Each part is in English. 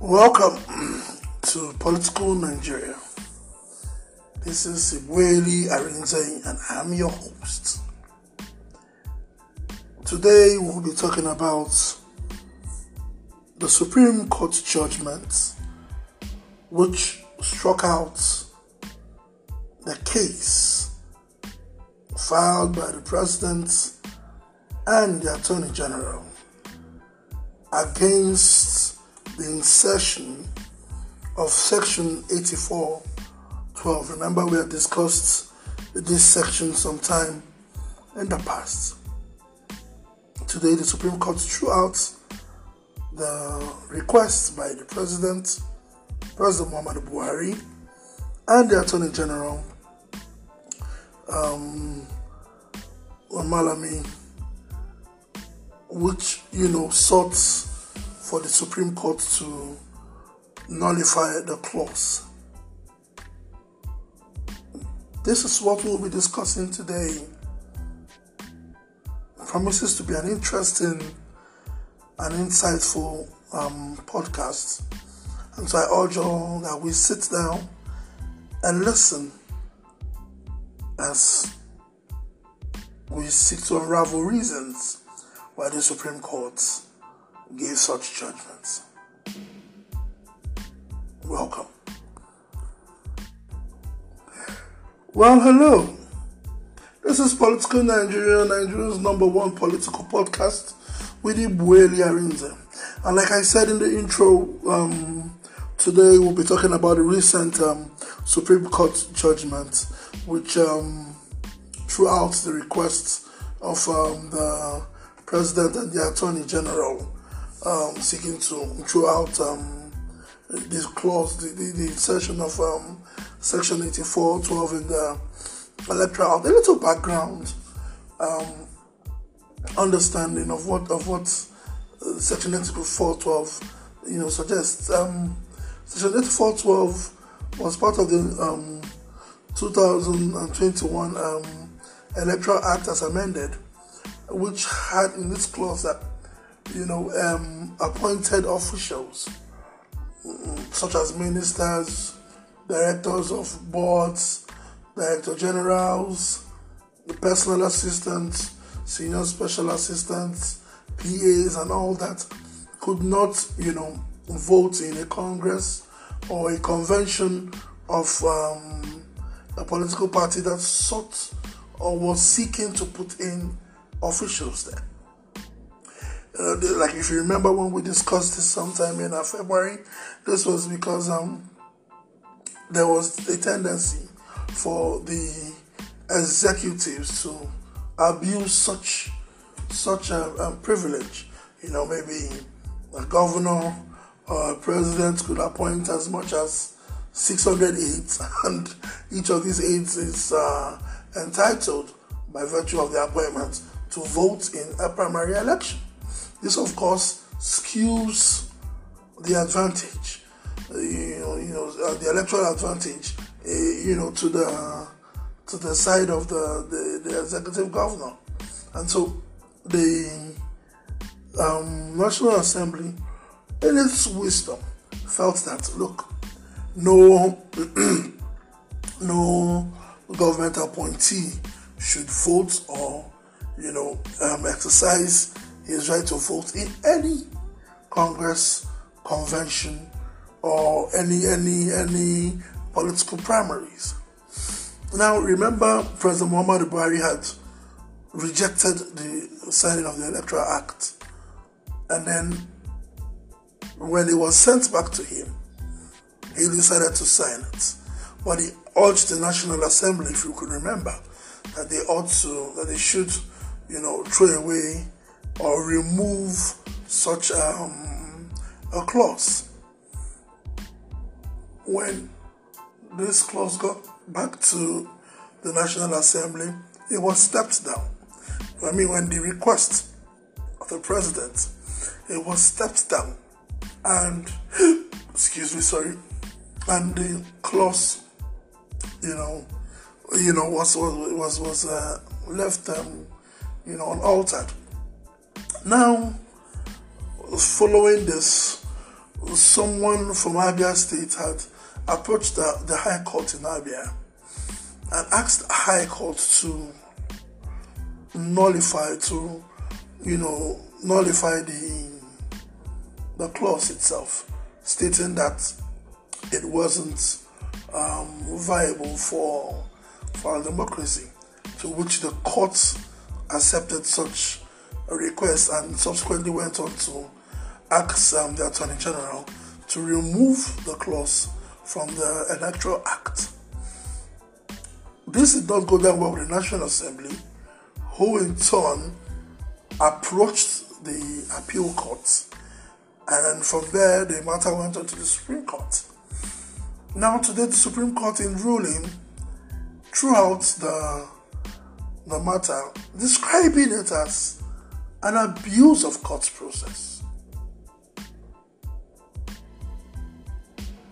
Welcome to Political Nigeria. This is Ibweli Arinze and I'm your host. Today we'll be talking about the Supreme Court judgment which struck out the case filed by the President and the Attorney General against the insertion of Section 84.12. Remember, we had discussed this section sometime in the past. Today, the Supreme Court threw out the request by the President, President Muhammad Buhari, and the Attorney General, um, Malami, which you know sought for the Supreme Court to nullify the clause. This is what we'll be discussing today. It promises to be an interesting and insightful um, podcast. And so I urge all that we sit down and listen as we seek to unravel reasons why the Supreme Court gave such judgments. Welcome. Well, hello. This is Political Nigeria, Nigeria's number one political podcast with Ibweli Arinze. And like I said in the intro, um, today we'll be talking about the recent um, Supreme Court judgment, which um, threw out the requests of um, the President and the Attorney General um, seeking to throw out um, this clause, the, the, the insertion of um, Section 84, 12 in the Electoral. A little background um, understanding of what of what uh, Section 84, 12 you know suggests. Um, Section 84, 12 was part of the um, 2021 Electoral Act as amended, which had in this clause that you know, um, appointed officials such as ministers, directors of boards, director generals, the personal assistants, senior special assistants, PAs, and all that could not, you know, vote in a congress or a convention of um, a political party that sought or was seeking to put in officials there. Uh, like if you remember when we discussed this sometime in uh, February, this was because um, there was a tendency for the executives to abuse such such a, a privilege. You know, maybe a governor or a president could appoint as much as 600 aides, and each of these aides is uh, entitled, by virtue of the appointment, to vote in a primary election. This, of course, skews the advantage, uh, you know, you know uh, the electoral advantage, uh, you know, to the to the side of the, the, the executive governor, and so the um, National Assembly, in its wisdom, felt that look, no, no government appointee should vote or you know um, exercise his right to vote in any Congress, convention, or any any any political primaries. Now, remember, President Muhammad Buhari had rejected the signing of the Electoral Act, and then when it was sent back to him, he decided to sign it. But he urged the National Assembly, if you could remember, that they ought to, that they should, you know, throw away or remove such um, a clause. When this clause got back to the National Assembly, it was stepped down. I mean, when the request of the president, it was stepped down, and excuse me, sorry, and the clause, you know, you know, was was was was uh, left, um, you know, unaltered. Now, following this, someone from Abia State had approached the, the High Court in Abia and asked the High Court to nullify, to, you know, nullify the, the clause itself, stating that it wasn't um, viable for, for democracy, to which the court accepted such request and subsequently went on to ask um, the Attorney General to remove the clause from the Electoral Act. This did not go down well with the National Assembly, who in turn approached the appeal court, and from there the matter went on to the Supreme Court. Now, today, the Supreme Court, in ruling throughout the, the matter, describing it as an abuse of court process.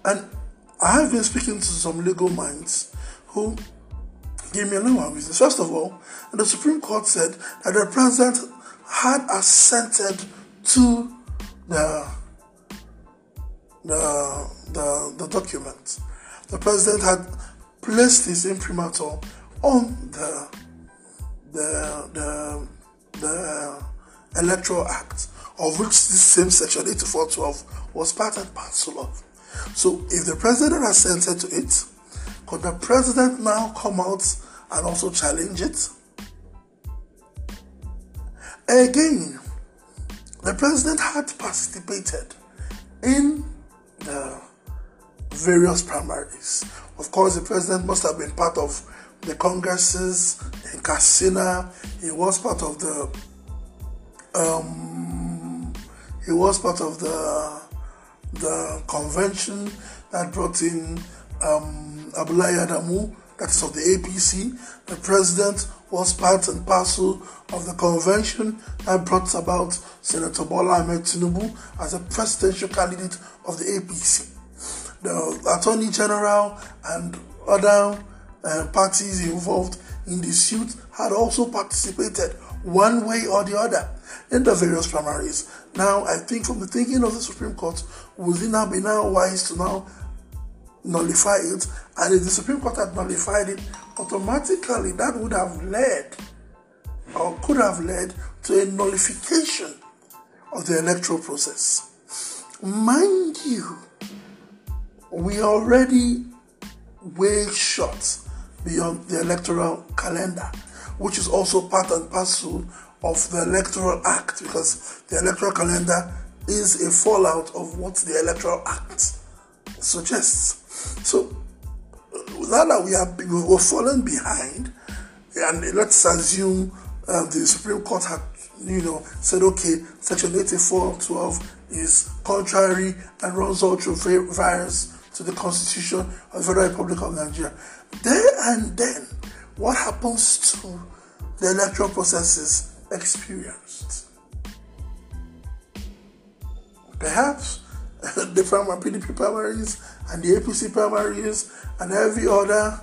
And I have been speaking to some legal minds who gave me a number of reasons. First of all, the Supreme Court said that the president had assented to the the, the, the document. The president had placed his imprimatur on the, the, the, the Electoral Act, of which this same section 8412 was part and parcel of. So if the president assented to it, could the president now come out and also challenge it? Again, the president had participated in the various primaries. Of course, the president must have been part of the congresses in. He was part of the um, he was part of the the convention that brought in um, Abdullahi Adamu, that is of the APC. The president was part and parcel of the convention that brought about Senator Bola Ahmed Tinubu as a presidential candidate of the APC. The Attorney General and other uh, parties involved in the suit had also participated one way or the other in the various primaries. Now, I think from the thinking of the Supreme Court, would it now be now wise to now nullify it? And if the Supreme Court had nullified it, automatically that would have led or could have led to a nullification of the electoral process. Mind you, we are already way short beyond the electoral calendar, which is also part and parcel of the Electoral Act because the Electoral Calendar is a fallout of what the Electoral Act suggests. So now that we are we were fallen behind, and let's assume uh, the Supreme Court had you know said okay, Section 8412 is contrary and runs through variance to the Constitution of the Federal Republic of Nigeria. There and then, what happens to the electoral processes experienced. Perhaps the PDP primaries and the APC primaries and every other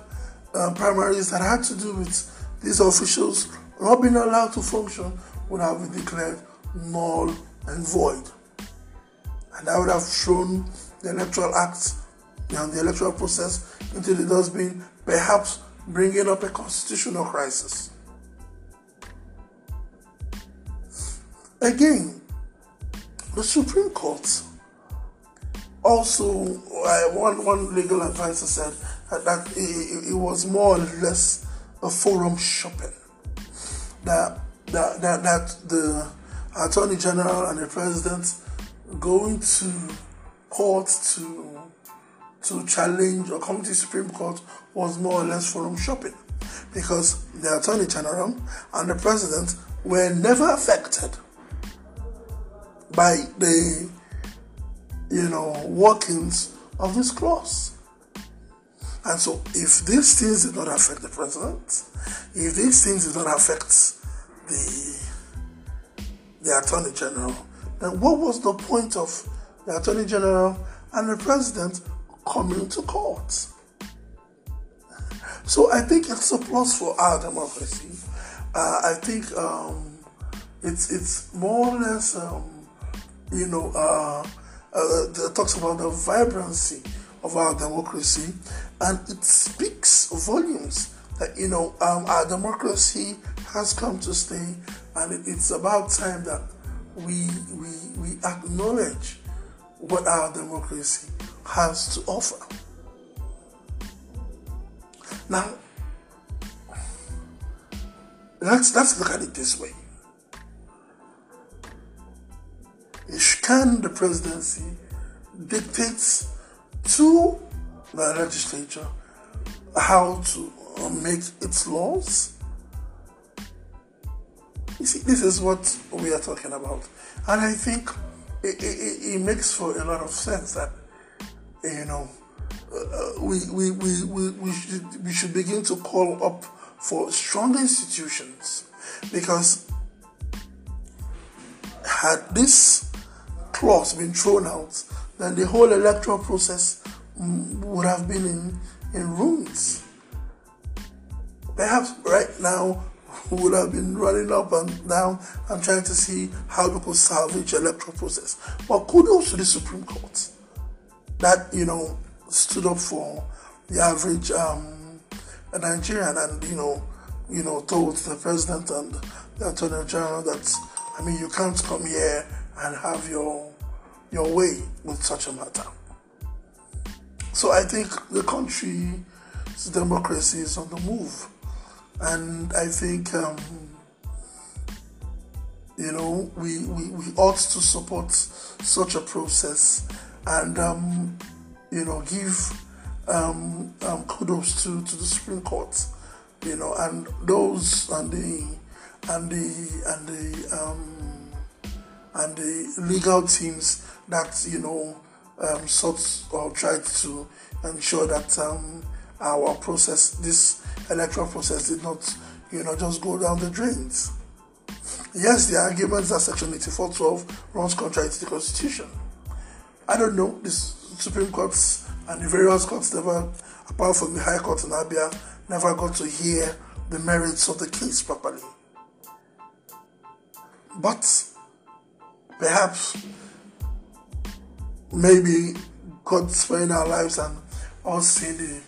uh, primaries that had to do with these officials not being allowed to function would have been declared null and void. And that would have thrown the Electoral Act and the electoral process into the dustbin, perhaps bringing up a constitutional crisis. Again, the Supreme Court also, uh, one, one legal advisor said that, it, it, was more or less a forum shopping. That, that, that, that the Attorney General and the President going to court to to challenge the Supreme Court was more or less forum shopping because the Attorney General and the President were never affected by the you know workings of this clause. And so if these things did not affect the president, if these things did not affect the the attorney general, then what was the point of the attorney general and the president coming to court? So I think it's a plus for our democracy. Uh, I think um, it's it's more or less um, you know, uh, uh, talks about the vibrancy of our democracy, and it speaks volumes that you know um, our democracy has come to stay, and it, it's about time that we we we acknowledge what our democracy has to offer. Now, let's let's look at it this way. Can the presidency dictate to the legislature how to uh, make its laws? You see, this is what we are talking about. And I think it, it, it makes for a lot of sense that, you know, uh, we, we, we, we, we, should, we should begin to call up for strong institutions because had this clause been thrown out, then the whole electoral process mm, would have been in, in ruins. Perhaps right now we would have been running up and down and trying to see how we could salvage electoral process. But kudos to the Supreme Court that, you know, stood up for the average um, Nigerian and, you know, you know, told the president and the attorney general that, I mean, you can't come here and have your your way with such a matter. So I think the country's democracy is on the move, and I think um, you know we, we, we ought to support such a process and um, you know give um, um, kudos to, to the Supreme Court, you know, and those and the and the and the um, and the legal teams that you know um, sought or tried to ensure that um, our process, this electoral process, did not you know just go down the drains. Yes, the arguments that Section 8412 runs contrary to the Constitution. I don't know. The Supreme Courts and the various courts never, apart from the High Court in Abia, never got to hear the merits of the case properly. But perhaps maybe God sparing our lives and us seeing the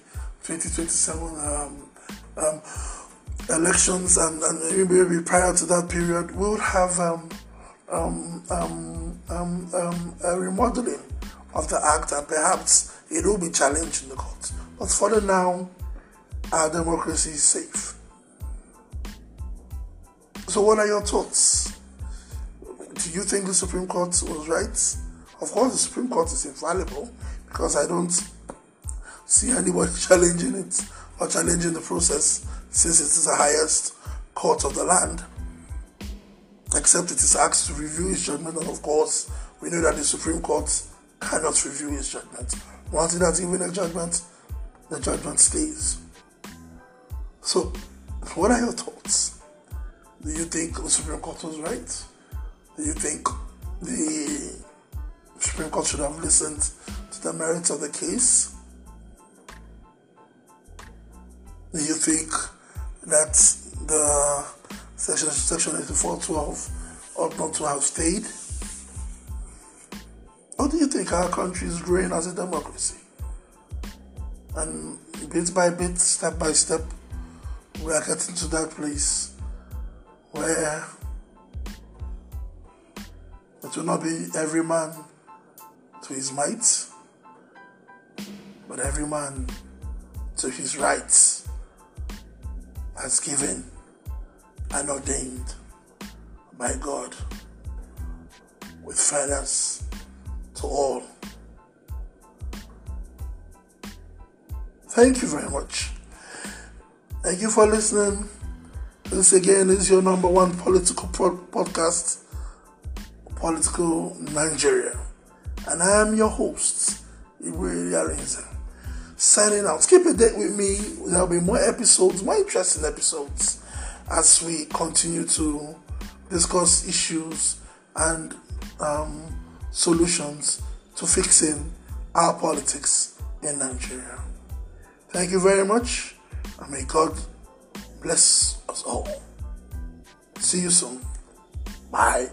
2027 um, um, elections and, and, maybe prior to that period, we would have um, um, um, um, a remodeling of the act and perhaps it will be challenged in the court. But for the now, our democracy is safe. So, what are your thoughts? Do you think the Supreme Court was right? Of course, the Supreme Court is infallible because I don't see anybody challenging it or challenging the process since it is the highest court of the land. Except it is asked to review its judgment, and of course, we know that the Supreme Court cannot review its judgment. Once it has given a judgment, the judgment stays. So, what are your thoughts? Do you think the Supreme Court was right? Do you think the Supreme Court should have listened to the merits of the case. Do you think that the section section 8412 ought not to have stayed? Or do you think our country is growing as a democracy? And bit by bit, step by step, we are getting to that place where it will not be every man to his might, but every man to his rights has given and ordained by God with fairness to all. Thank you very much. Thank you for listening. This again is your number one political podcast, Political Nigeria and I am your host, Ibrahim Yarinza. Signing out. Keep a date with me. There'll be more episodes, more interesting episodes, as we continue to discuss issues and um, solutions to fixing our politics in Nigeria. Thank you very much, and may God bless us all. See you soon. Bye.